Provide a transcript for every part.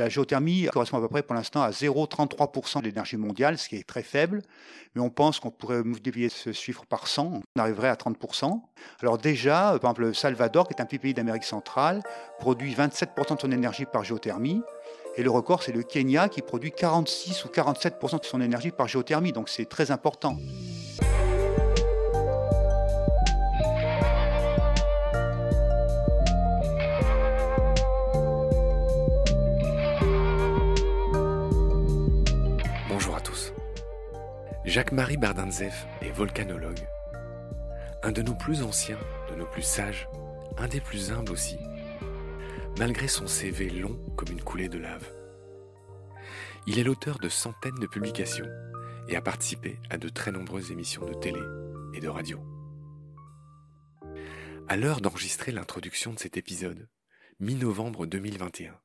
La géothermie correspond à peu près pour l'instant à 0,33% de l'énergie mondiale, ce qui est très faible, mais on pense qu'on pourrait multiplier ce chiffre par 100, on arriverait à 30%. Alors déjà, par exemple, le Salvador, qui est un petit pays d'Amérique centrale, produit 27% de son énergie par géothermie, et le record, c'est le Kenya qui produit 46 ou 47% de son énergie par géothermie, donc c'est très important. Jacques-Marie Bardinzev est volcanologue. Un de nos plus anciens, de nos plus sages, un des plus humbles aussi, malgré son CV long comme une coulée de lave. Il est l'auteur de centaines de publications et a participé à de très nombreuses émissions de télé et de radio. À l'heure d'enregistrer l'introduction de cet épisode, mi-novembre 2021,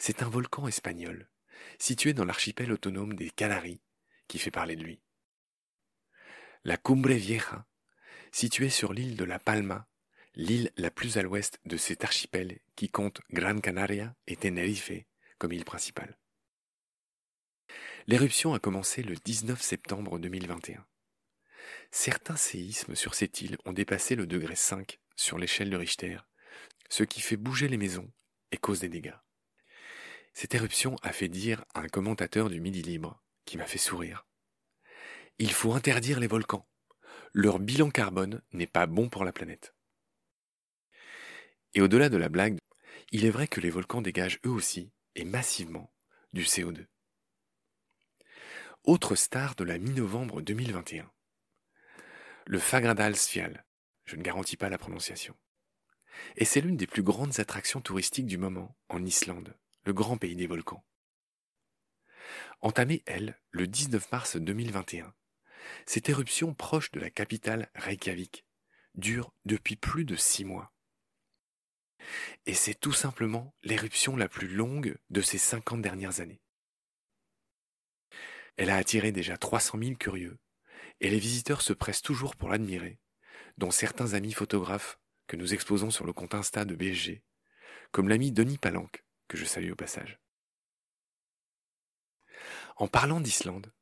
c'est un volcan espagnol, situé dans l'archipel autonome des Canaries, qui fait parler de lui. La Cumbre Vieja, située sur l'île de La Palma, l'île la plus à l'ouest de cet archipel qui compte Gran Canaria et Tenerife comme île principale. L'éruption a commencé le 19 septembre 2021. Certains séismes sur cette île ont dépassé le degré 5 sur l'échelle de Richter, ce qui fait bouger les maisons et cause des dégâts. Cette éruption a fait dire à un commentateur du Midi Libre, qui m'a fait sourire. Il faut interdire les volcans. Leur bilan carbone n'est pas bon pour la planète. Et au-delà de la blague, il est vrai que les volcans dégagent eux aussi, et massivement, du CO2. Autre star de la mi-novembre 2021. Le Fagradalsfjall, je ne garantis pas la prononciation. Et c'est l'une des plus grandes attractions touristiques du moment en Islande, le grand pays des volcans. Entamée, elle, le 19 mars 2021, cette éruption proche de la capitale Reykjavik dure depuis plus de six mois. Et c'est tout simplement l'éruption la plus longue de ces cinquante dernières années. Elle a attiré déjà 300 000 curieux, et les visiteurs se pressent toujours pour l'admirer, dont certains amis photographes que nous exposons sur le compte Insta de BSG, comme l'ami Denis Palanque, que je salue au passage. En parlant d'Islande,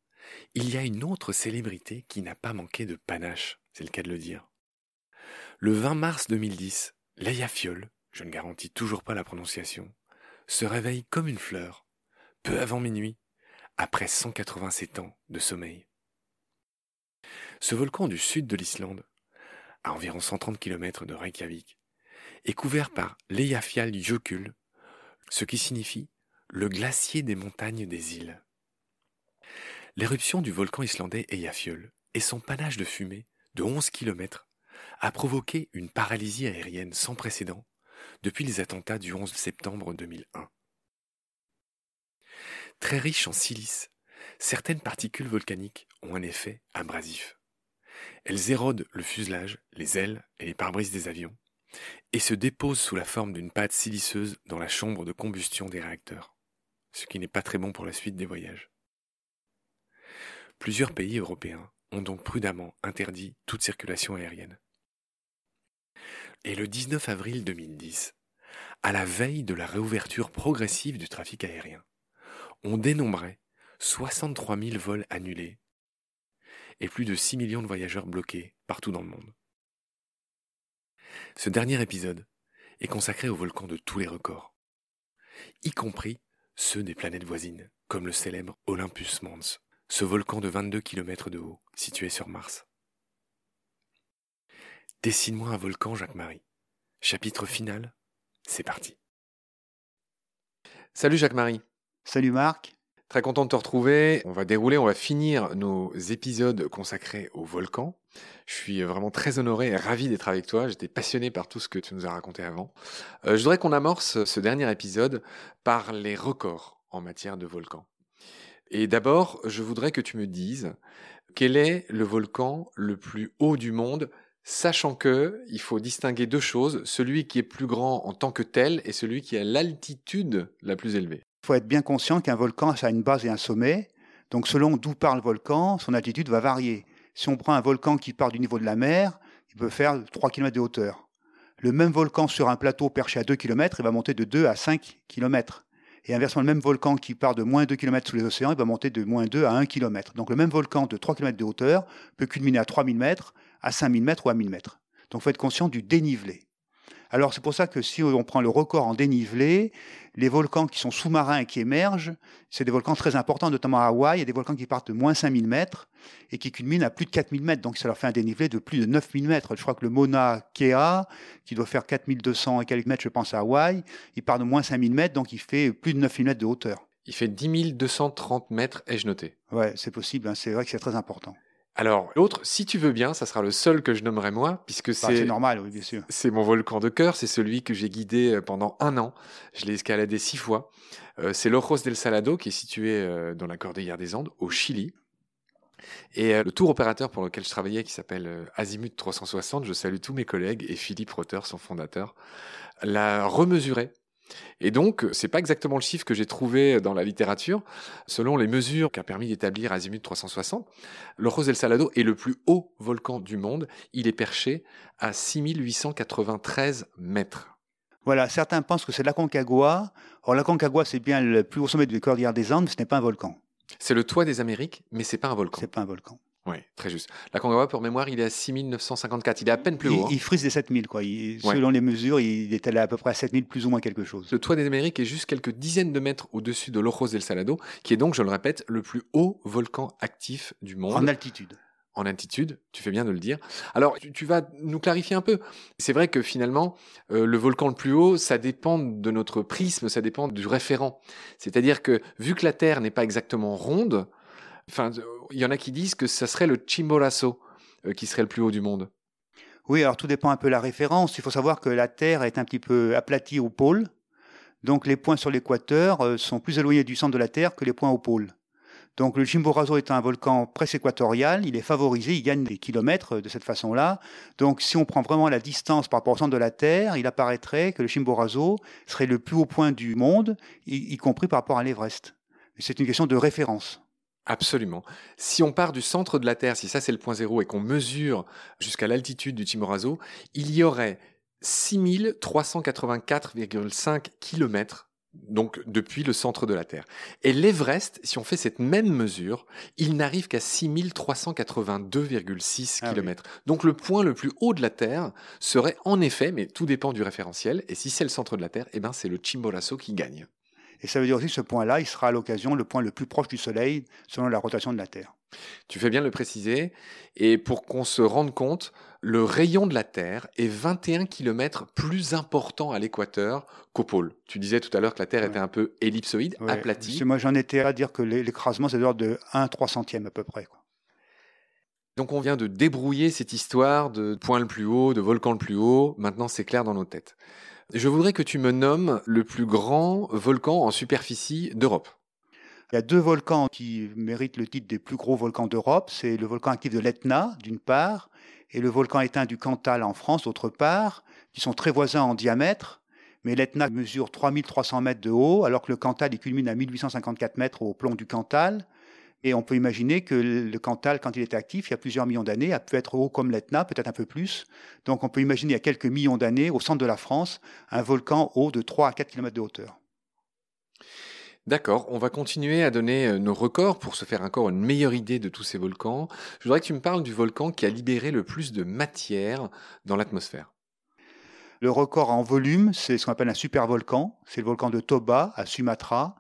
il y a une autre célébrité qui n'a pas manqué de panache, c'est le cas de le dire. Le 20 mars 2010, Leia Fiol, je ne garantis toujours pas la prononciation, se réveille comme une fleur, peu avant minuit, après 187 ans de sommeil. Ce volcan du sud de l'Islande, à environ 130 km de Reykjavik, est couvert par Jökull, ce qui signifie le glacier des montagnes des îles. L'éruption du volcan islandais Eyjafjöll et son panache de fumée de 11 km a provoqué une paralysie aérienne sans précédent depuis les attentats du 11 septembre 2001. Très riche en silice, certaines particules volcaniques ont un effet abrasif. Elles érodent le fuselage, les ailes et les pare-brises des avions et se déposent sous la forme d'une pâte siliceuse dans la chambre de combustion des réacteurs, ce qui n'est pas très bon pour la suite des voyages. Plusieurs pays européens ont donc prudemment interdit toute circulation aérienne. Et le 19 avril 2010, à la veille de la réouverture progressive du trafic aérien, on dénombrait 63 000 vols annulés et plus de 6 millions de voyageurs bloqués partout dans le monde. Ce dernier épisode est consacré aux volcans de tous les records, y compris ceux des planètes voisines, comme le célèbre Olympus Mons, ce volcan de 22 km de haut, situé sur Mars. Dessine-moi un volcan, Jacques-Marie. Chapitre final, c'est parti. Salut Jacques-Marie. Salut Marc. Très content de te retrouver. On va dérouler, on va finir nos épisodes consacrés au volcan. Je suis vraiment très honoré et ravi d'être avec toi. J'étais passionné par tout ce que tu nous as raconté avant. Euh, je voudrais qu'on amorce ce dernier épisode par les records en matière de volcans. Et d'abord, je voudrais que tu me dises quel est le volcan le plus haut du monde, sachant que il faut distinguer deux choses, celui qui est plus grand en tant que tel et celui qui a l'altitude la plus élevée. Il faut être bien conscient qu'un volcan, a une base et un sommet. Donc selon d'où part le volcan, son altitude va varier. Si on prend un volcan qui part du niveau de la mer, il peut faire 3 km de hauteur. Le même volcan sur un plateau perché à 2 km, il va monter de 2 à 5 km. Et inversement, le même volcan qui part de moins 2 km sous les océans, il va monter de moins 2 à 1 km. Donc le même volcan de 3 km de hauteur peut culminer à 3000 mètres, à 5000 mètres ou à 1000 mètres. Donc il faut être conscient du dénivelé. Alors c'est pour ça que si on prend le record en dénivelé, les volcans qui sont sous-marins et qui émergent, c'est des volcans très importants, notamment à Hawaï. Il y a des volcans qui partent de moins 5000 mètres et qui culminent à plus de 4000 mètres. Donc ça leur fait un dénivelé de plus de 9000 mètres. Je crois que le Mauna Kea, qui doit faire 4200 et quelques mètres, je pense, à Hawaï, il part de moins 5000 mètres, donc il fait plus de 9000 mètres de hauteur. Il fait 10 230 mètres, ai-je noté? Ouais, c'est possible. Hein. C'est vrai que c'est très important. Alors, l'autre, si tu veux bien, ça sera le seul que je nommerai moi, puisque Bah, c'est normal, oui, bien sûr. c'est mon volcan de cœur, c'est celui que j'ai guidé euh, pendant un an. Je l'ai escaladé six fois. Euh, c'est l'Ojos del Salado, qui est situé euh, dans la cordillère des Andes, au Chili. Et euh, le tour opérateur pour lequel je travaillais, qui s'appelle Azimut 360, je salue tous mes collègues, et Philippe Rotter, son fondateur, l'a remesuré. Et donc, c'est pas exactement le chiffre que j'ai trouvé dans la littérature. Selon les mesures qu'a permis d'établir Azimut 360, l'Ojos del Salado est le plus haut volcan du monde. Il est perché à 6893 mètres. Voilà, certains pensent que c'est l'Aconcagua. Or, l'Aconcagua, c'est bien le plus haut sommet de cordillère des Andes, mais ce n'est pas un volcan. C'est le toit des Amériques, mais c'est pas un volcan. C'est pas un volcan. Oui, très juste. La Concagua, pour mémoire, il est à 6954. Il est à peine plus il, haut. hein. il frise des 7000, quoi. Il- Ouais. Selon les mesures, il est allé à peu près à 7000, plus ou moins quelque chose. Le toit des Amériques est juste quelques dizaines de mètres au-dessus de l'Ojos del Salado, qui est donc, je le répète, le plus haut volcan actif du monde. En altitude. en altitude, tu fais bien de le dire. Alors, tu, tu vas nous clarifier un peu. C'est vrai que finalement, euh, le volcan le plus haut, ça dépend de notre prisme, ça dépend du référent. C'est-à-dire que vu que la Terre n'est pas exactement ronde, enfin, il y en a qui disent que ça serait le Chimborazo euh, qui serait le plus haut du monde. Oui, alors tout dépend un peu de la référence. Il faut savoir que la Terre est un petit peu aplatie au pôle. Donc les points sur l'équateur euh, sont plus éloignés du centre de la Terre que les points au pôle. Donc le Chimborazo est un volcan presque équatorial, il est favorisé, il gagne des kilomètres euh, de cette façon-là. Donc si on prend vraiment la distance par rapport au centre de la Terre, il apparaîtrait que le Chimborazo serait le plus haut point du monde, y, y compris par rapport à l'Everest. C'est une question de référence. Absolument. Si on part du centre de la Terre, si ça c'est le point zéro, et qu'on mesure jusqu'à l'altitude du Chimborazo, il y aurait 6384,5 km donc depuis le centre de la Terre. Et l'Everest, si on fait cette même mesure, il n'arrive qu'à 6382,6 Ah oui. km. Donc le point le plus haut de la Terre serait en effet, mais tout dépend du référentiel, et si c'est le centre de la Terre, eh ben c'est le Chimborazo qui gagne. Et ça veut dire aussi que ce point-là, il sera à l'occasion le point le plus proche du Soleil selon la rotation de la Terre. Tu fais bien de le préciser. Et pour qu'on se rende compte, le rayon de la Terre est 21 km plus important à l'équateur qu'au pôle. Tu disais tout à l'heure que la Terre Ouais. était un peu ellipsoïde, Ouais. aplatie. Moi, j'en étais à dire que l'é- l'écrasement, c'est de l'ordre de 1 3 centième à peu près. quoi. Donc on vient de débrouiller cette histoire de point le plus haut, de volcan le plus haut. Maintenant, c'est clair dans nos têtes. Je voudrais que tu me nommes le plus grand volcan en superficie d'Europe. Il y a deux volcans qui méritent le titre des plus gros volcans d'Europe. C'est le volcan actif de l'Etna, d'une part, et le volcan éteint du Cantal en France, d'autre part, qui sont très voisins en diamètre. Mais l'Etna mesure 3300 mètres de haut, alors que le Cantal il culmine à 1854 mètres au plomb du Cantal. Et on peut imaginer que le Cantal, quand il était actif, il y a plusieurs millions d'années, a pu être haut comme l'Etna, peut-être un peu plus. Donc on peut imaginer il y a quelques millions d'années, au centre de la France, un volcan haut de 3 à 4 km de hauteur. D'accord, on va continuer à donner euh, nos records pour se faire encore une meilleure idée de tous ces volcans. Je voudrais que tu me parles du volcan qui a libéré le plus de matière dans l'atmosphère. Le record en volume, c'est ce qu'on appelle un supervolcan. C'est le volcan de Toba à Sumatra,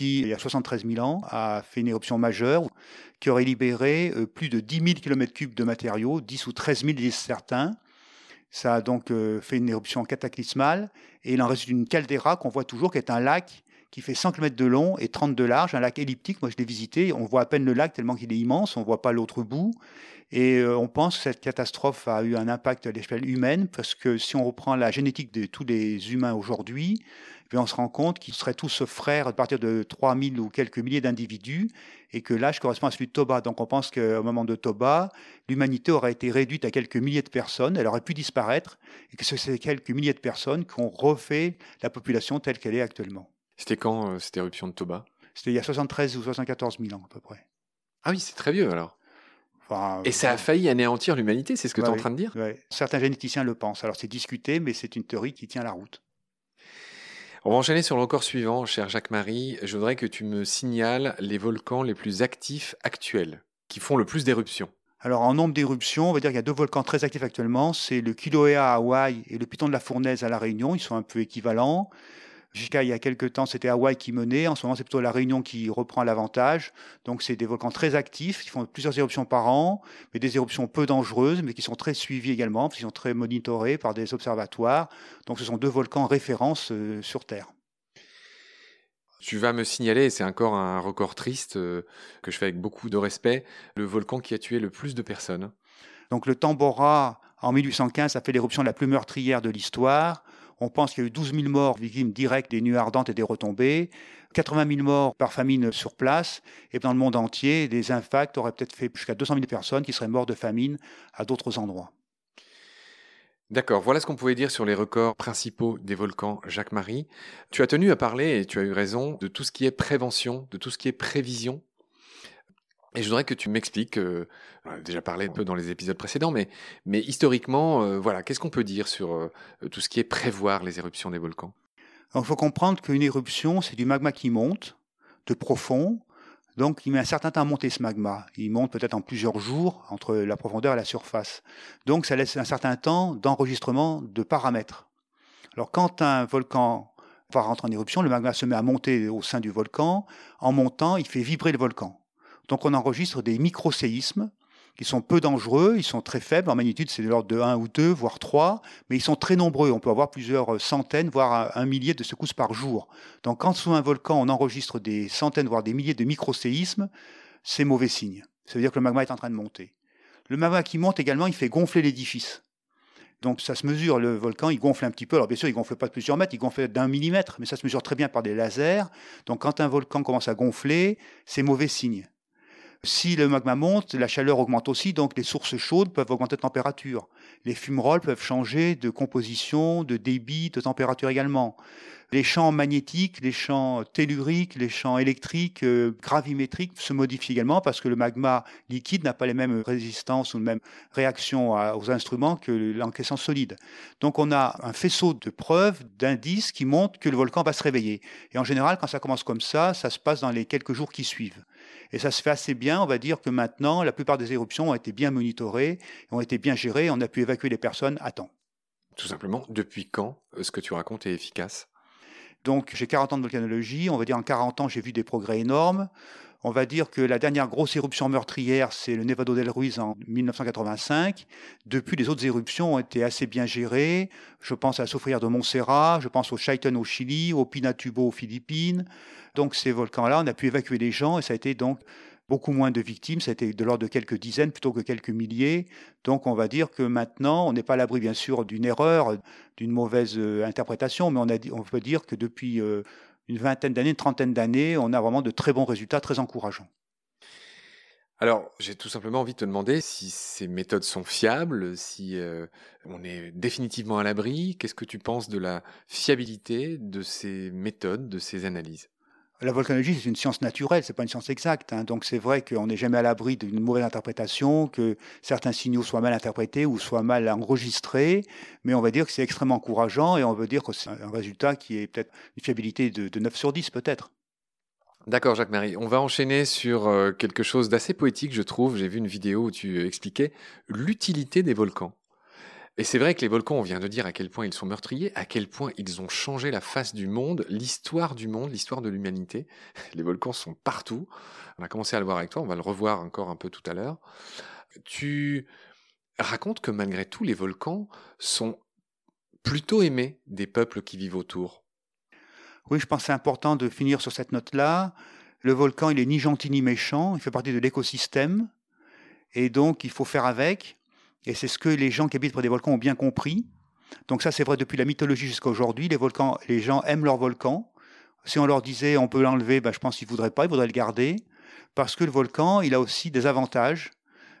il y a 73 000 ans, a fait une éruption majeure, qui aurait libéré euh, plus de 10 000 km3 de matériaux, 10 ou 13 000 disent certains. Ça a donc euh, fait une éruption cataclysmale, et il en résulte une caldeira qu'on voit toujours, qui est un lac qui fait 100 km de long et 30 de large, un lac elliptique. Moi, je l'ai visité. On voit à peine le lac tellement qu'il est immense. On ne voit pas l'autre bout. Et euh, on pense que cette catastrophe a eu un impact à l'échelle humaine, parce que si on reprend la génétique de tous les humains aujourd'hui, eh on se rend compte qu'ils seraient tous frères à partir de 3000 ou quelques milliers d'individus, et que l'âge correspond à celui de Toba. Donc on pense qu'au moment de Toba, l'humanité aurait été réduite à quelques milliers de personnes, elle aurait pu disparaître, et que c'est ces quelques milliers de personnes qui ont refait la population telle qu'elle est actuellement. C'était quand euh, cette éruption de Toba? C'était il y a 73 ou 74 000 ans à peu près. Ah oui, c'est très vieux alors. Enfin, Et ça a failli anéantir l'humanité, c'est ce que tu es en train de dire? Ouais. Certains généticiens le pensent. Alors c'est discuté, mais c'est une théorie qui tient la route. On va enchaîner sur le record suivant, cher Jacques-Marie. Je voudrais que tu me signales les volcans les plus actifs actuels, qui font le plus d'éruptions. Alors en nombre d'éruptions, on va dire qu'il y a deux volcans très actifs actuellement, c'est le Kilauea à Hawaï et le Piton de la Fournaise à La Réunion, ils sont un peu équivalents. Jusqu'à il y a quelques temps, c'était Hawaï qui menait. En ce moment, c'est plutôt la Réunion qui reprend l'avantage. Donc, c'est des volcans très actifs. Ils font plusieurs éruptions par an, mais des éruptions peu dangereuses, mais qui sont très suivies également, qui sont très monitorées par des observatoires. Donc, ce sont deux volcans références euh, sur Terre. Tu vas me signaler, et c'est encore un record triste euh, que je fais avec beaucoup de respect, le volcan qui a tué le plus de personnes. Donc, le Tambora, en 1815, a fait l'éruption la plus meurtrière de l'histoire. On pense qu'il y a eu 12 000 morts victimes directes des nuits ardentes et des retombées, 80 000 morts par famine sur place, et dans le monde entier, des impacts auraient peut-être fait jusqu'à 200 000 personnes qui seraient mortes de famine à d'autres endroits. D'accord, voilà ce qu'on pouvait dire sur les records principaux des volcans Jacques-Marie. Tu as tenu à parler, et tu as eu raison, de tout ce qui est prévention, de tout ce qui est prévision et je voudrais que tu m'expliques, euh, on a déjà parlé un peu dans les épisodes précédents, mais, mais historiquement, euh, voilà, qu'est-ce qu'on peut dire sur euh, tout ce qui est prévoir les éruptions des volcans? Il faut comprendre qu'une éruption, c'est du magma qui monte de profond, donc il met un certain temps à monter ce magma. Il monte peut-être en plusieurs jours entre la profondeur et la surface. Donc ça laisse un certain temps d'enregistrement de paramètres. Alors quand un volcan va rentrer en éruption, le magma se met à monter au sein du volcan. En montant, il fait vibrer le volcan. Donc on enregistre des micro-séismes qui sont peu dangereux, ils sont très faibles, en magnitude c'est de l'ordre de 1 ou 2, voire 3, mais ils sont très nombreux, on peut avoir plusieurs centaines, voire un millier de secousses par jour. Donc quand sous un volcan on enregistre des centaines, voire des milliers de micro-séismes, c'est mauvais signe. Ça veut dire que le magma est en train de monter. Le magma qui monte également, il fait gonfler l'édifice. Donc ça se mesure, le volcan, il gonfle un petit peu. Alors bien sûr, il gonfle pas de plusieurs mètres, il gonfle d'un millimètre, mais ça se mesure très bien par des lasers. Donc quand un volcan commence à gonfler, c'est mauvais signe. Si le magma monte, la chaleur augmente aussi, donc les sources chaudes peuvent augmenter de température. Les fumerolles peuvent changer de composition, de débit, de température également. Les champs magnétiques, les champs telluriques, les champs électriques, euh, gravimétriques se modifient également parce que le magma liquide n'a pas les mêmes résistances ou les mêmes réactions aux instruments que l'encaissant solide. Donc on a un faisceau de preuves, d'indices qui montrent que le volcan va se réveiller. Et en général, quand ça commence comme ça, ça se passe dans les quelques jours qui suivent. Et ça se fait assez bien. On va dire que maintenant, la plupart des éruptions ont été bien monitorées, ont été bien gérées. On a pu évacuer les personnes à temps. Tout simplement, depuis quand ce que tu racontes est efficace? Donc, j'ai 40 ans de volcanologie. On va dire en 40 ans, j'ai vu des progrès énormes. On va dire que la dernière grosse éruption meurtrière, c'est le Nevado del Ruiz en 1985. Depuis, les autres éruptions ont été assez bien gérées. Je pense à la Soufrière de Montserrat, je pense au Chaiten au Chili, au Pinatubo aux Philippines. Donc ces volcans-là, on a pu évacuer les gens et ça a été donc beaucoup moins de victimes, été de l'ordre de quelques dizaines plutôt que quelques milliers. Donc on va dire que maintenant, on n'est pas à l'abri bien sûr d'une erreur, d'une mauvaise euh, interprétation, mais on peut dire que depuis euh, une vingtaine d'années, une trentaine d'années, on a vraiment de très bons résultats, très encourageants. Alors, j'ai tout simplement envie de te demander si ces méthodes sont fiables, si euh, on est définitivement à l'abri. Qu'est-ce que tu penses de la fiabilité de ces méthodes, de ces analyses? La volcanologie, c'est une science naturelle, c'est pas une science exacte. Hein. Donc c'est vrai qu'on n'est jamais à l'abri d'une mauvaise interprétation, que certains signaux soient mal interprétés ou soient mal enregistrés, mais on va dire que c'est extrêmement encourageant et on veut dire que c'est un résultat qui est peut-être une fiabilité de, de 9 sur 10 peut-être. D'accord, Jacques-Marie. On va enchaîner sur euh, quelque chose d'assez poétique, je trouve. J'ai vu une vidéo où tu expliquais l'utilité des volcans. Et c'est vrai que les volcans, on vient de dire à quel point ils sont meurtriers, à quel point ils ont changé la face du monde, l'histoire du monde, l'histoire de l'humanité. Les volcans sont partout. On a commencé à le voir avec toi, on va le revoir encore un peu tout à l'heure. Tu racontes que malgré tout, les volcans sont plutôt aimés des peuples qui vivent autour. Oui, je pense que c'est important de finir sur cette note-là. Le volcan, il est ni gentil ni méchant, il fait partie de l'écosystème, et donc il faut faire avec. Et c'est ce que les gens qui habitent près des volcans ont bien compris. Donc ça, c'est vrai depuis la mythologie jusqu'à aujourd'hui. Les volcans, les gens aiment leurs volcans. Si on leur disait on peut l'enlever, ben, je pense qu'ils voudraient pas, ils voudraient le garder, parce que le volcan, il a aussi des avantages.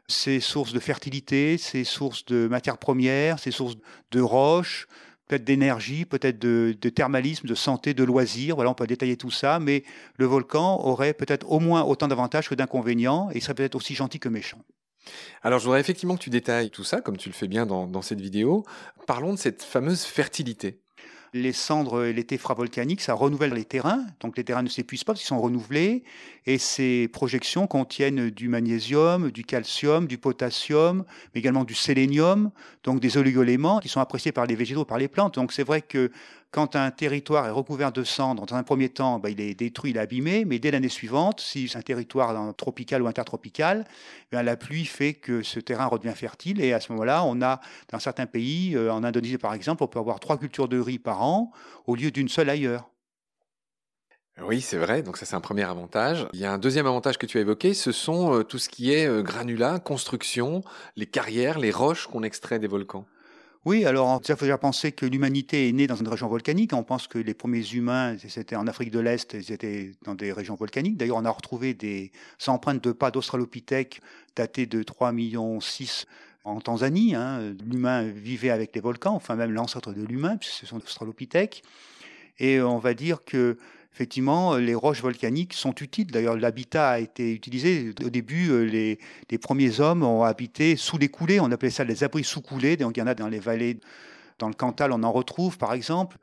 Ses sources de fertilité, ses sources de matières premières, ses sources de roches, peut-être d'énergie, peut-être de, de, thermalisme, de santé, de loisirs. Voilà, on peut détailler tout ça, mais le volcan aurait peut-être au moins autant d'avantages que d'inconvénients, et il serait peut-être aussi gentil que méchant. Alors, je voudrais effectivement que tu détailles tout ça, comme tu le fais bien dans, cette vidéo. Parlons de cette fameuse fertilité. les cendres et les téphras volcaniques, ça renouvelle les terrains. Donc les terrains ne s'épuisent pas parce qu'ils sont renouvelés. Et ces projections contiennent du magnésium, du calcium, du potassium, mais également du sélénium, donc des oligoéléments qui sont appréciés par les végétaux, par les plantes. Donc c'est vrai que quand un territoire est recouvert de cendres, dans un premier temps, ben, il est détruit, il est abîmé, mais dès l'année suivante, si c'est un territoire tropical ou intertropical, ben, la pluie fait que ce terrain redevient fertile. Et à ce moment-là, on a, dans certains pays, euh, en Indonésie par exemple, on peut avoir trois cultures de riz par an au lieu d'une seule ailleurs. Oui, c'est vrai. Donc ça, c'est un premier avantage. Il y a un deuxième avantage que tu as évoqué, ce sont euh, tout ce qui est euh, granulat, construction, les carrières, les roches qu'on extrait des volcans. Oui, alors il faut déjà penser que l'humanité est née dans une région volcanique. On pense que les premiers humains, c'était en Afrique de l'Est, ils étaient dans des régions volcaniques. D'ailleurs, on a retrouvé des empreintes de pas d'Australopithèque datées de 3 millions 6 en Tanzanie. Hein. L'humain vivait avec les volcans, enfin même l'ancêtre de l'humain, puisque ce sont des Australopithèques. Et on va dire que effectivement, les roches volcaniques sont utiles. D'ailleurs, l'habitat a été utilisé. Au début, euh, les, premiers hommes ont habité sous les coulées. On appelait ça les abris sous coulées. Donc, il y en a dans les vallées. Dans le Cantal, on en retrouve, par exemple,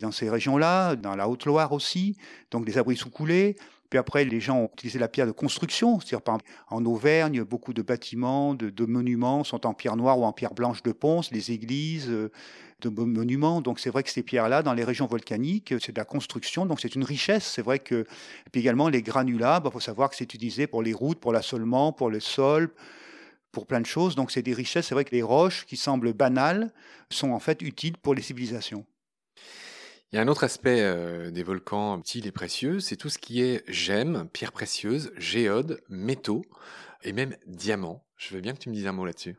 dans ces régions-là, dans la Haute-Loire aussi. Donc, des abris sous coulées. Puis après, les gens ont utilisé la pierre de construction. C'est-à-dire, en Auvergne, beaucoup de bâtiments, de, de, monuments sont en pierre noire ou en pierre blanche de ponce, les églises, euh, de monuments. Donc c'est vrai que ces pierres-là, dans les régions volcaniques, c'est de la construction, donc c'est une richesse. C'est vrai que, puis également les granulats, il bah, faut savoir que c'est utilisé pour les routes, pour l'assolement, pour le sol, pour plein de choses. Donc c'est des richesses. C'est vrai que les roches qui semblent banales sont en fait utiles pour les civilisations. Il y a un autre aspect euh, des volcans utiles et précieux, c'est tout ce qui est gemmes, pierres précieuses, géodes, métaux et même diamants. Je veux bien que tu me dises un mot là-dessus.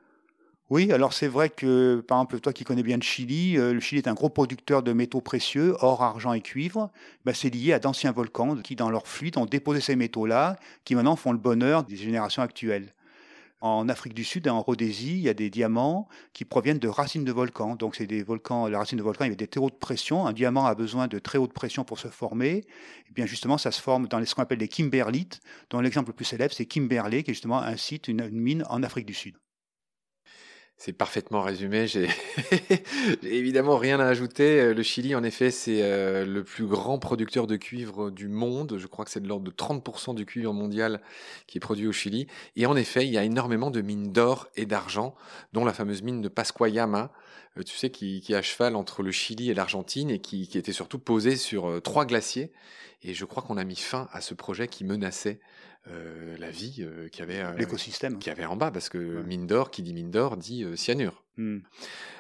Oui, alors c'est vrai que, par exemple, toi qui connais bien le Chili, euh, le Chili est un gros producteur de métaux précieux, or, argent et cuivre. Ben, c'est lié à d'anciens volcans qui, dans leur fluide, ont déposé ces métaux-là, qui maintenant font le bonheur des générations actuelles. En Afrique du Sud et en Rhodésie, il y a des diamants qui proviennent de racines de volcans. Donc, c'est des volcans, la racine de volcan, il y a des très hautes pressions. Un diamant a besoin de très haute pression pour se former. Et eh bien, justement, ça se forme dans ce qu'on appelle les kimberlites, dont l'exemple le plus célèbre, c'est Kimberley, qui est justement un site, une mine en Afrique du Sud. C'est parfaitement résumé. J'ai évidemment rien à ajouter. Euh, le Chili, en effet, c'est euh, le plus grand producteur de cuivre du monde. Je crois que c'est de l'ordre de 30% du cuivre mondial qui est produit au Chili. Et en effet, il y a énormément de mines d'or et d'argent, dont la fameuse mine de Pascuayama, euh, tu sais, qui, est à cheval entre le Chili et l'Argentine et qui était surtout posée sur trois glaciers. Et je crois qu'on a mis fin à ce projet qui menaçait euh, la vie euh, qui avait euh, l'écosystème qui avait en bas parce que mine d'or qui dit mine d'or dit cyanure. Hmm.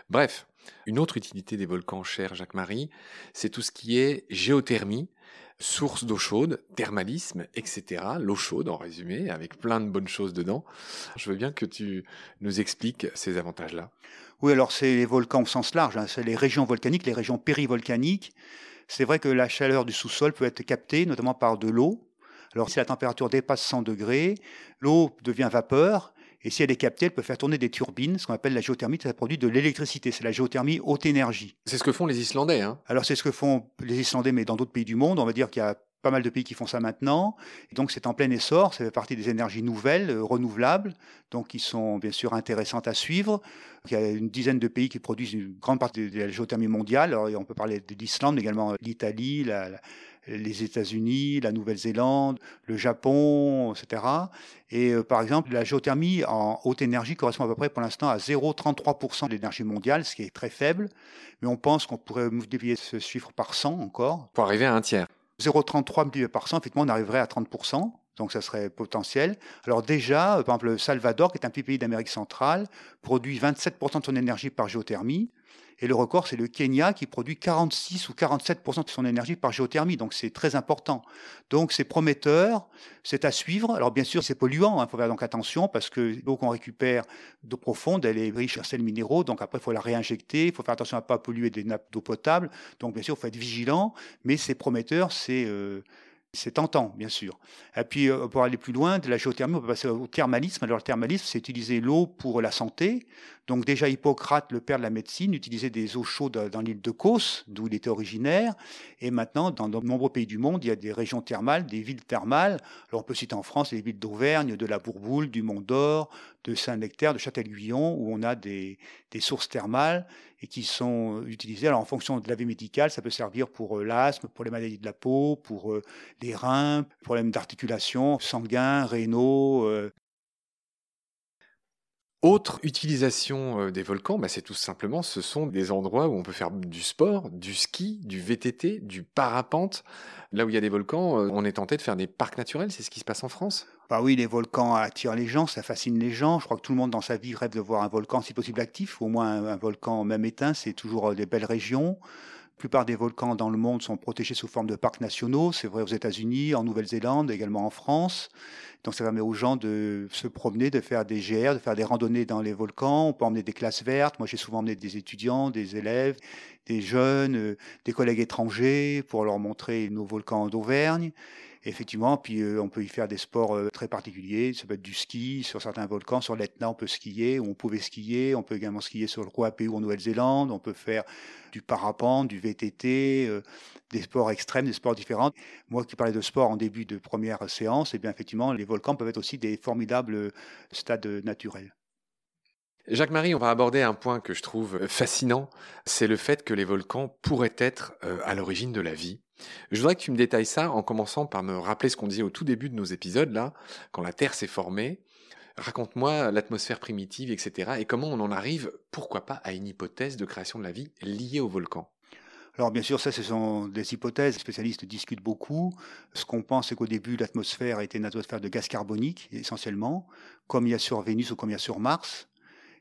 Bref, une autre utilité des volcans, cher Jacques-Marie, c'est tout ce qui est géothermie, source d'eau chaude, thermalisme, etc. L'eau chaude en résumé, avec plein de bonnes choses dedans. Je veux bien que tu nous expliques ces avantages-là. Oui, alors c'est les volcans au sens large, hein. c'est les régions volcaniques, les régions périvolcaniques. C'est vrai que la chaleur du sous-sol peut être captée notamment par de l'eau, alors si la température dépasse 100 degrés, l'eau devient vapeur, et si elle est captée, elle peut faire tourner des turbines, ce qu'on appelle la géothermie, ça produit de l'électricité. C'est la géothermie haute énergie. C'est ce que font les Islandais. Hein Alors c'est ce que font les Islandais, mais dans d'autres pays du monde. On va dire qu'il y a pas mal de pays qui font ça maintenant. Donc c'est en plein essor, ça fait partie des énergies nouvelles, euh, renouvelables, donc qui sont bien sûr intéressantes à suivre. Il y a une dizaine de pays qui produisent une grande partie de la géothermie mondiale. On peut parler de l'Islande, mais également l'Italie, la, les États-Unis, la Nouvelle-Zélande, le Japon, etc. Et euh, par exemple, la géothermie en haute énergie correspond à peu près pour l'instant à 0,33% de l'énergie mondiale, ce qui est très faible. Mais on pense qu'on pourrait multiplier ce chiffre par 100 encore. Pour arriver à un tiers. 0,33 multiplié par 100, effectivement, on arriverait à 30%. Donc ça serait potentiel. Alors déjà, par exemple, le Salvador, qui est un petit pays d'Amérique centrale, produit 27% de son énergie par géothermie. Et le record, c'est le Kenya qui produit 46 ou 47% de son énergie par géothermie. Donc c'est très important. Donc c'est prometteur, c'est à suivre. Alors bien sûr, c'est polluant. Il hein. faut faire donc attention parce que l'eau qu'on récupère d'eau profonde, elle est riche en sels minéraux. Donc après, il faut la réinjecter. Il faut faire attention à ne pas polluer des nappes d'eau potable. Donc bien sûr, il faut être vigilant. Mais c'est prometteur, c'est euh, c'est tentant, bien sûr. Et puis, euh, pour aller plus loin, de la géothermie, on peut passer au thermalisme. Alors, le thermalisme, c'est utiliser l'eau pour la santé. Donc, déjà, Hippocrate, le père de la médecine, utilisait des eaux chaudes dans l'île de Cos, d'où il était originaire. Et maintenant, dans de nombreux pays du monde, il y a des régions thermales, des villes thermales. Alors, on peut citer en France les villes d'Auvergne, de la Bourboule, du Mont d'Or, de Saint-Nectaire, de Châtel-Guyon, où on a des, sources thermales. et qui sont utilisés. Alors, en fonction de la vie médicale, ça peut servir pour l'asthme, pour les maladies de la peau, pour les reins, problèmes d'articulation, sanguins, rénaux, autre utilisation euh, des volcans, bah, c'est tout simplement, ce sont des endroits où on peut faire du sport, du ski, du VTT, du parapente. Là où il y a des volcans, euh, on est tenté de faire des parcs naturels, c'est ce qui se passe en France? Bah oui, les volcans attirent les gens, ça fascine les gens. Je crois que tout le monde dans sa vie rêve de voir un volcan, si possible actif, au moins un, volcan même éteint, c'est toujours euh, des belles régions. Plupart des volcans dans le monde sont protégés sous forme de parcs nationaux. C'est vrai aux États-Unis, en Nouvelle-Zélande, également en France. Donc ça permet aux gens de se promener, de faire des GR, de faire des randonnées dans les volcans. On peut emmener des classes vertes. Moi, j'ai souvent emmené des étudiants, des élèves, des jeunes, euh, des collègues étrangers pour leur montrer nos volcans d'Auvergne effectivement, puis euh, on peut y faire des sports euh, très particuliers. Ça peut être du ski sur certains volcans. Sur l'Etna, on peut skier, on pouvait skier. On peut également skier sur le ou en Nouvelle-Zélande. On peut faire du parapente, du VTT, euh, des sports extrêmes, des sports différents. Moi qui parlais de sport en début de première séance, et eh bien effectivement, les volcans peuvent être aussi des formidables stades naturels. Jacques-Marie, on va aborder un point que je trouve fascinant, c'est le fait que les volcans pourraient être à l'origine de la vie. Je voudrais que tu me détailles ça en commençant par me rappeler ce qu'on disait au tout début de nos épisodes, là, quand la Terre s'est formée. Raconte-moi l'atmosphère primitive, etc. et comment on en arrive, pourquoi pas, à une hypothèse de création de la vie liée au volcan. Alors bien sûr, ça, ce sont des hypothèses. Les spécialistes discutent beaucoup. Ce qu'on pense, c'est qu'au début, l'atmosphère était une atmosphère de gaz carbonique, essentiellement, comme il y a sur Vénus ou comme il y a sur Mars,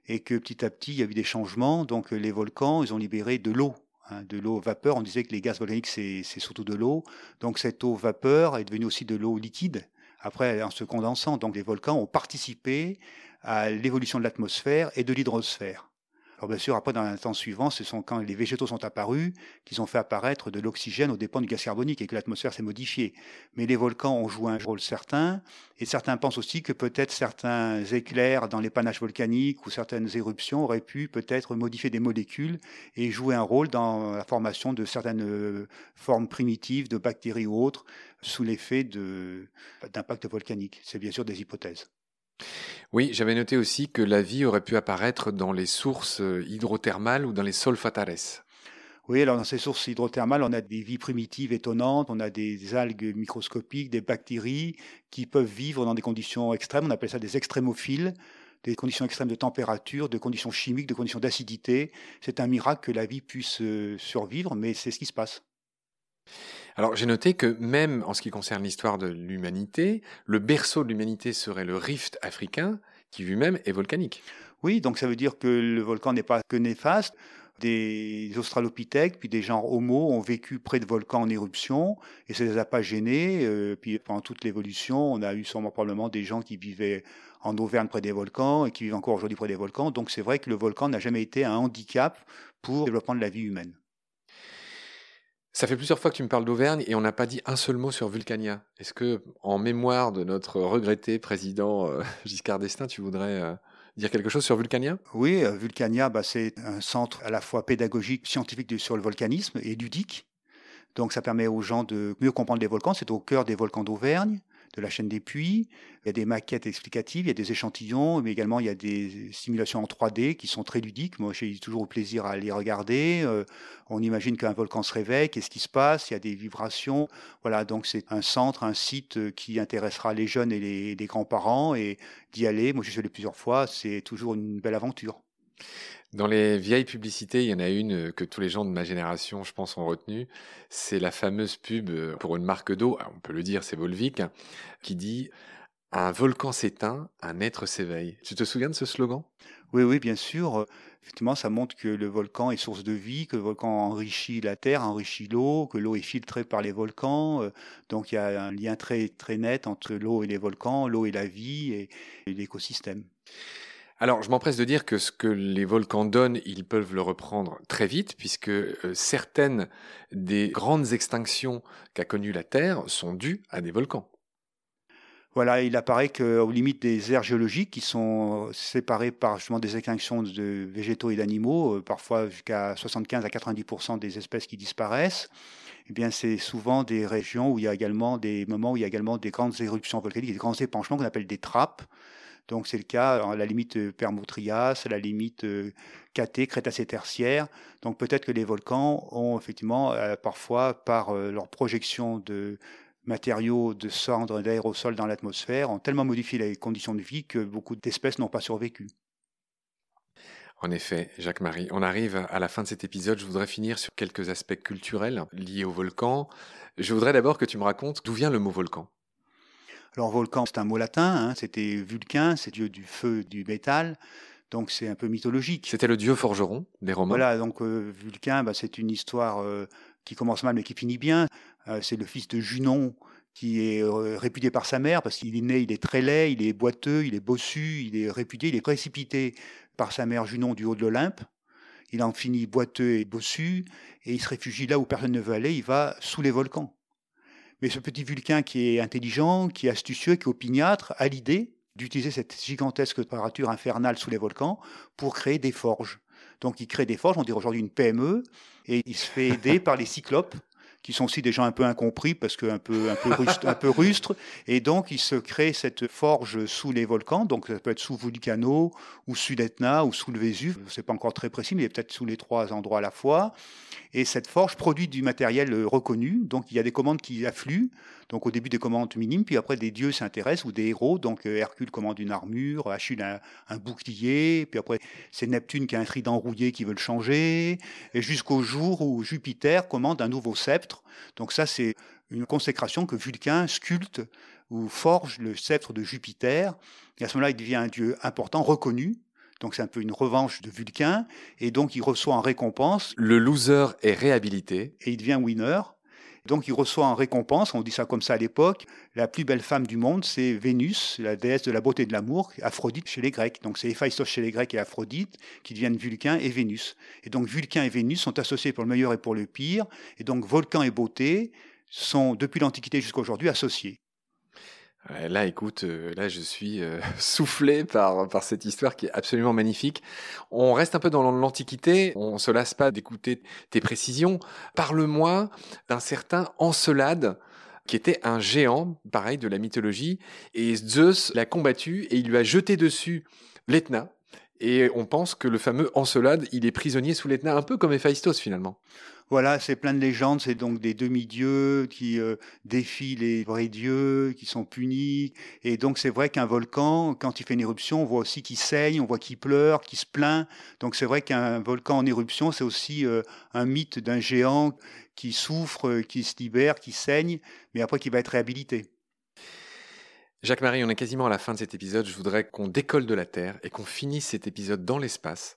et que petit à petit, il y a eu des changements. Donc les volcans, ils ont libéré de l'eau Hein, de l'eau vapeur. On disait que les gaz volcaniques, c'est surtout de l'eau. Donc cette eau vapeur est devenue aussi de l'eau liquide, après en se condensant. Donc les volcans ont participé à l'évolution de l'atmosphère et de l'hydrosphère. Alors bien sûr, après, dans un temps suivant, ce sont quand les végétaux sont apparus qu'ils ont fait apparaître de l'oxygène au dépend du gaz carbonique et que l'atmosphère s'est modifiée. Mais les volcans ont joué un rôle certain, et certains pensent aussi que peut-être certains éclairs dans les panaches volcaniques ou certaines éruptions auraient pu peut-être modifier des molécules et jouer un rôle dans la formation de certaines euh, formes primitives de bactéries ou autres sous l'effet d'impact volcanique. C'est bien sûr des hypothèses. Oui, j'avais noté aussi que la vie aurait pu apparaître dans les sources euh, hydrothermales ou dans les solfatares. Oui, alors dans ces sources hydrothermales, on a des vies primitives étonnantes, on a des algues microscopiques, des bactéries qui peuvent vivre dans des conditions extrêmes, on appelle ça des extrémophiles, des conditions extrêmes de température, de conditions chimiques, de conditions d'acidité. C'est un miracle que la vie puisse euh, survivre, mais c'est ce qui se passe. Alors j'ai noté que même en ce qui concerne l'histoire de l'humanité, le berceau de l'humanité serait le rift africain, qui lui-même est volcanique. Oui, donc ça veut dire que le volcan n'est pas que néfaste. Des australopithèques, puis des genres homo ont vécu près de volcans en éruption et ça ne les a pas gênés. Euh, puis pendant toute l'évolution, on a eu sûrement probablement des gens qui vivaient en Auvergne près des volcans et qui vivent encore aujourd'hui près des volcans. Donc c'est vrai que le volcan n'a jamais été un handicap pour le développement de la vie humaine. Ça fait plusieurs fois que tu me parles d'Auvergne et on n'a pas dit un seul mot sur Vulcania. Est-ce que, en mémoire de notre regretté président euh, Giscard d'Estaing, tu voudrais euh, dire quelque chose sur Vulcania? Oui, euh, Vulcania, bah, c'est un centre à la fois pédagogique, scientifique sur le volcanisme et ludique. Donc ça permet aux gens de mieux comprendre les volcans. C'est au cœur des volcans d'Auvergne de la chaîne des puits. Il y a des maquettes explicatives, il y a des échantillons, mais également il y a des simulations en 3D qui sont très ludiques. Moi, j'ai toujours le plaisir à les regarder. Euh, on imagine qu'un volcan se réveille, qu'est-ce qui se passe? Il y a des vibrations. Voilà, donc c'est un centre, un site qui intéressera les jeunes et les, grands-parents. Et d'y aller, moi je suis allé plusieurs fois, c'est toujours une belle aventure. Dans les vieilles publicités, il y en a une que tous les gens de ma génération, je pense, ont retenue. C'est la fameuse pub pour une marque d'eau, on peut le dire, c'est Volvic, qui dit Un volcan s'éteint, un être s'éveille. Tu te souviens de ce slogan? Oui, oui, bien sûr. Effectivement, ça montre que le volcan est source de vie, que le volcan enrichit la terre, enrichit l'eau, que l'eau est filtrée par les volcans. Donc il y a un lien très, très net entre l'eau et les volcans, l'eau et la vie et l'écosystème. Alors, je m'empresse de dire que ce que les volcans donnent, ils peuvent le reprendre très vite, puisque euh, certaines des grandes extinctions qu'a connues la Terre sont dues à des volcans. Voilà, il apparaît qu'aux limites des aires géologiques, qui sont séparées par justement des extinctions de végétaux et d'animaux, euh, parfois jusqu'à 75 à 90 des espèces qui disparaissent, eh bien, c'est souvent des régions où il y a également des moments où il y a également des grandes éruptions volcaniques, des grands épanchements qu'on appelle des trappes. Donc c'est le cas à la limite Permo-Trias, à la limite KT, Crétacé tertiaire. Donc peut-être que les volcans ont effectivement parfois par leur projection de matériaux de cendres d'aérosols dans l'atmosphère ont tellement modifié les conditions de vie que beaucoup d'espèces n'ont pas survécu. En effet, Jacques-Marie, on arrive à la fin de cet épisode. Je voudrais finir sur quelques aspects culturels liés au volcan. Je voudrais d'abord que tu me racontes d'où vient le mot volcan. Alors volcan, c'est un mot latin, hein. c'était Vulcain, c'est dieu du feu, du métal, donc c'est un peu mythologique. C'était le dieu forgeron des Romains. Voilà, donc euh, Vulcain, bah, c'est une histoire euh, qui commence mal mais qui finit bien. Euh, c'est le fils de Junon qui est répudié par sa mère parce qu'il est né, il est très laid, il est boiteux, il est bossu, il est répudié, il est précipité par sa mère Junon du haut de l'Olympe. Il en finit boiteux et bossu et il se réfugie là où personne ne veut aller, il va sous les volcans. Mais ce petit Vulcain qui est intelligent, qui est astucieux, qui est opiniâtre, a l'idée d'utiliser cette gigantesque température infernale sous les volcans pour créer des forges. Donc il crée des forges, on dirait aujourd'hui une PME, et il se fait aider par les cyclopes, qui sont aussi des gens un peu incompris parce qu'un peu un peu un peu rustres. Et donc il se crée cette forge sous les volcans. Donc ça peut être sous Vulcano ou sous l'Etna ou sous le Vésuve. C'est pas encore très précis mais peut-être sous les trois endroits à la fois. Et cette forge produit du matériel reconnu. Donc il y a des commandes qui affluent. Donc au début des commandes minimes, puis après des dieux s'intéressent ou des héros. Donc euh, Hercule commande une armure, Achille un, un bouclier, puis après c'est Neptune qui a un trident rouillé qui veut le changer, et jusqu'au jour où Jupiter commande un nouveau sceptre. Donc ça c'est une consécration que Vulcain sculpte ou forge le sceptre de Jupiter. Et à ce moment-là, il devient un dieu important, reconnu, donc c'est un peu une revanche de Vulcain, et donc il reçoit en récompense. Le loser est réhabilité. Et il devient winner. Donc il reçoit en récompense, on dit ça comme ça à l'époque, la plus belle femme du monde, c'est Vénus, la déesse de la beauté et de l'amour, Aphrodite chez les Grecs. Donc c'est Héphaïstos chez les Grecs et Aphrodite qui deviennent Vulcain et Vénus. Et donc Vulcain et Vénus sont associés pour le meilleur et pour le pire. Et donc Volcan et beauté sont depuis l'Antiquité jusqu'à aujourd'hui associés. Là, écoute, euh, là, je suis euh, soufflé par, par cette histoire qui est absolument magnifique. On reste un peu dans l'Antiquité, on se lasse pas d'écouter tes précisions. Parle-moi d'un certain Encelade, qui était un géant, pareil, de la mythologie, et Zeus l'a combattu et il lui a jeté dessus l'Etna. Et on pense que le fameux Encelade, il est prisonnier sous l'Etna, un peu comme Héphaïstos finalement. Voilà, c'est plein de légendes, c'est donc des demi-dieux qui euh, défient les vrais dieux, qui sont punis. Et donc c'est vrai qu'un volcan, quand il fait une éruption, on voit aussi qu'il saigne, on voit qu'il pleure, qu'il se plaint. Donc c'est vrai qu'un volcan en éruption, c'est aussi euh, un mythe d'un géant qui souffre, qui se libère, qui saigne, mais après qui va être réhabilité. Jacques-Marie, on est quasiment à la fin de cet épisode. Je voudrais qu'on décolle de la Terre et qu'on finisse cet épisode dans l'espace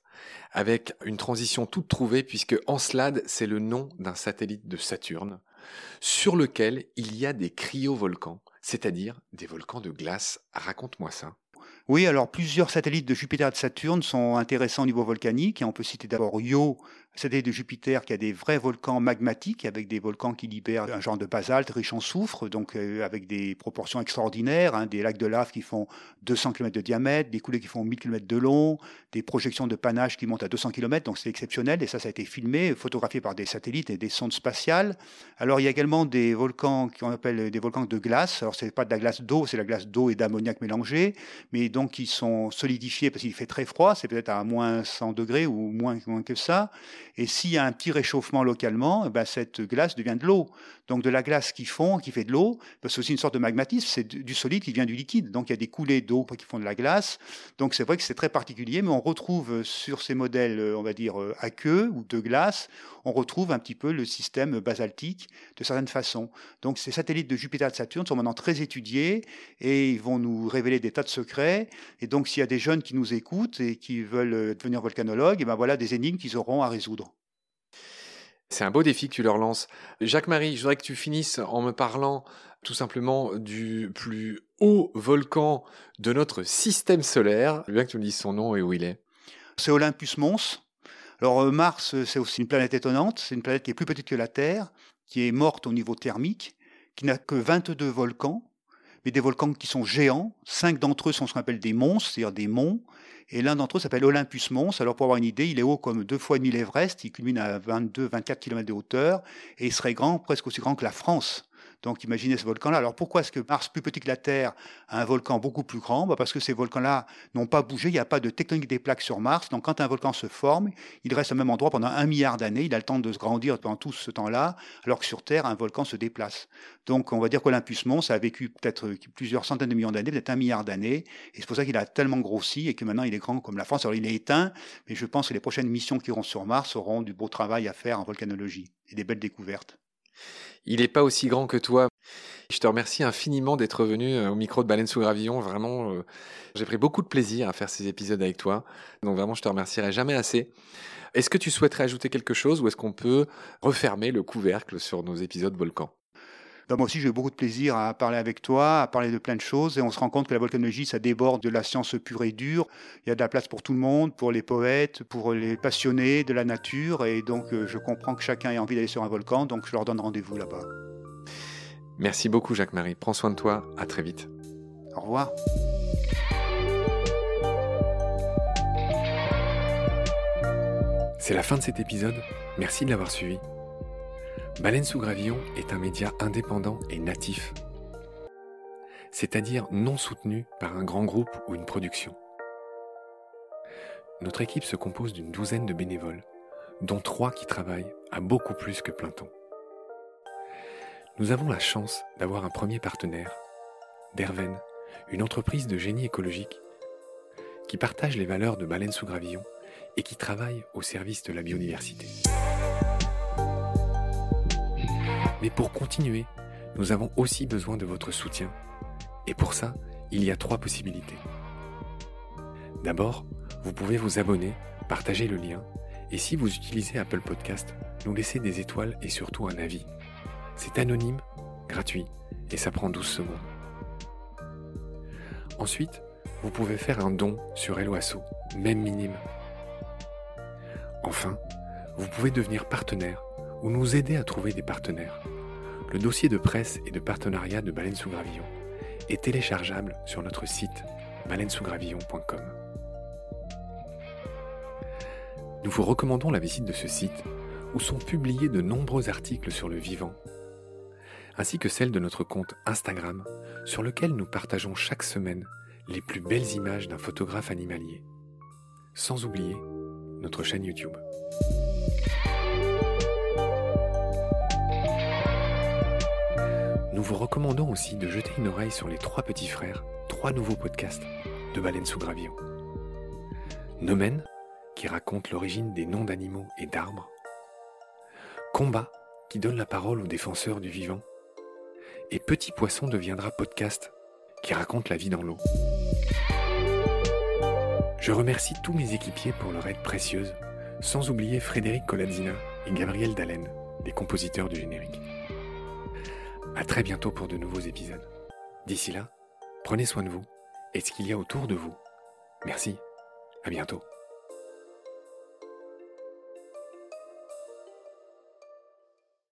avec une transition toute trouvée puisque Encelade, c'est le nom d'un satellite de Saturne sur lequel il y a des cryovolcans, c'est-à-dire des volcans de glace. Raconte-moi ça. Oui, alors plusieurs satellites de Jupiter et de Saturne sont intéressants au niveau volcanique. Et on peut citer d'abord Io, satellite de Jupiter qui a des vrais volcans magmatiques, avec des volcans qui libèrent un genre de basalte riche en soufre, donc euh, avec des proportions extraordinaires, hein, des lacs de lave qui font 200 km de diamètre, des coulées qui font 1000 km de long, des projections de panache qui montent à 200 km, donc c'est exceptionnel. Et ça, ça a été filmé, photographié par des satellites et des sondes spatiales. Alors il y a également des volcans qu'on appelle des volcans de glace. Alors c'est pas de la glace d'eau, c'est la glace d'eau et d'ammoniac mélangés, mais donc qui sont solidifiés parce qu'il fait très froid, c'est peut-être à moins 100 degrés ou moins que ça. Et s'il y a un petit réchauffement localement, eh ben cette glace devient de l'eau. Donc de la glace qui fond, qui fait de l'eau, c'est aussi une sorte de magmatisme, c'est du solide qui vient du liquide. Donc il y a des coulées d'eau qui font de la glace. Donc c'est vrai que c'est très particulier, mais on retrouve sur ces modèles, on va dire, à queue ou de glace, on retrouve un petit peu le système basaltique de certaines façons. Donc ces satellites de Jupiter et de Saturne sont maintenant très étudiés et ils vont nous révéler des tas de secrets. Et donc s'il y a des jeunes qui nous écoutent et qui veulent devenir volcanologues, et ben voilà des énigmes qu'ils auront à résoudre. C'est un beau défi que tu leur lances. Jacques-Marie, je voudrais que tu finisses en me parlant tout simplement du plus haut volcan de notre système solaire. Je veux bien que tu me dises son nom et où il est. C'est Olympus Mons. Alors euh, Mars, euh, c'est aussi une planète étonnante. C'est une planète qui est plus petite que la Terre, qui est morte au niveau thermique, qui n'a que 22 volcans, mais des volcans qui sont géants. Cinq d'entre eux sont ce qu'on appelle des monstres, c'est-à-dire des monts. Et l'un d'entre eux s'appelle Olympus Mons. Alors pour avoir une idée, il est haut comme deux fois et demi l'Everest. Il culmine à 22-24 km de hauteur et il serait grand, presque aussi grand que la France. Donc imaginez ce volcan-là. Alors pourquoi est-ce que Mars, plus petit que la Terre, a un volcan beaucoup plus grand? Bah, Parce que ces volcans-là n'ont pas bougé, il n'y a pas de tectonique des plaques sur Mars. Donc quand un volcan se forme, il reste au même endroit pendant un milliard d'années, il a le temps de se grandir pendant tout ce temps-là, alors que sur Terre, un volcan se déplace. Donc on va dire qu'Olympus Mons a vécu peut-être plusieurs centaines de millions d'années, peut-être un milliard d'années, et c'est pour ça qu'il a tellement grossi et que maintenant il est grand comme la France. Alors il est éteint, mais je pense que les prochaines missions qui iront sur Mars auront du beau travail à faire en volcanologie et des belles découvertes. Il n'est pas aussi grand que toi. Je te remercie infiniment d'être venu euh, au micro de Baleine sous Gravillon. Vraiment, euh, j'ai pris beaucoup de plaisir à faire ces épisodes avec toi. Donc vraiment, je te remercierai jamais assez. Est-ce que tu souhaiterais ajouter quelque chose ou est-ce qu'on peut refermer le couvercle sur nos épisodes volcans? Bah, moi aussi, j'ai eu beaucoup de plaisir à parler avec toi, à parler de plein de choses. Et on se rend compte que la volcanologie, ça déborde de la science pure et dure. Il y a de la place pour tout le monde, pour les poètes, pour les passionnés de la nature. Et donc, euh, je comprends que chacun ait envie d'aller sur un volcan. Donc, je leur donne rendez-vous là-bas. Merci beaucoup, Jacques-Marie. Prends soin de toi. À très vite. Au revoir. C'est la fin de cet épisode. Merci de l'avoir suivi. Baleine sous gravillon est un média indépendant et natif, c'est-à-dire non soutenu par un grand groupe ou une production. Notre équipe se compose d'une douzaine de bénévoles, dont trois qui travaillent à beaucoup plus que plein temps. Nous avons la chance d'avoir un premier partenaire, Derven, une entreprise de génie écologique qui partage les valeurs de Baleine sous gravillon et qui travaille au service de la biodiversité. Mais pour continuer, nous avons aussi besoin de votre soutien. Et pour ça, il y a trois possibilités. D'abord, vous pouvez vous abonner, partager le lien, et si vous utilisez Apple Podcast, nous laisser des étoiles et surtout un avis. C'est anonyme, gratuit, et ça prend 12 secondes. Ensuite, vous pouvez faire un don sur Helloasso, même minime. Enfin, vous pouvez devenir partenaire ou nous aider à trouver des partenaires. Le dossier de presse et de partenariat de Baleine sous Gravillon est téléchargeable sur notre site baleinesousgravillon.com. Nous vous recommandons la visite de ce site où sont publiés de nombreux articles sur le vivant, ainsi que celle de notre compte Instagram sur lequel nous partageons chaque semaine les plus belles images d'un photographe animalier, sans oublier notre chaîne YouTube. Nous vous recommandons aussi de jeter une oreille sur les trois petits frères, trois nouveaux podcasts de Baleine sous Gravillon. Nomen, qui raconte l'origine des noms d'animaux et d'arbres. Combat, qui donne la parole aux défenseurs du vivant. Et Petit Poisson deviendra podcast, qui raconte la vie dans l'eau. Je remercie tous mes équipiers pour leur aide précieuse, sans oublier Frédéric Colazzina et Gabriel Dallen, les compositeurs du générique. À très bientôt pour de nouveaux épisodes. D'ici là, prenez soin de vous et de ce qu'il y a autour de vous. Merci. À bientôt.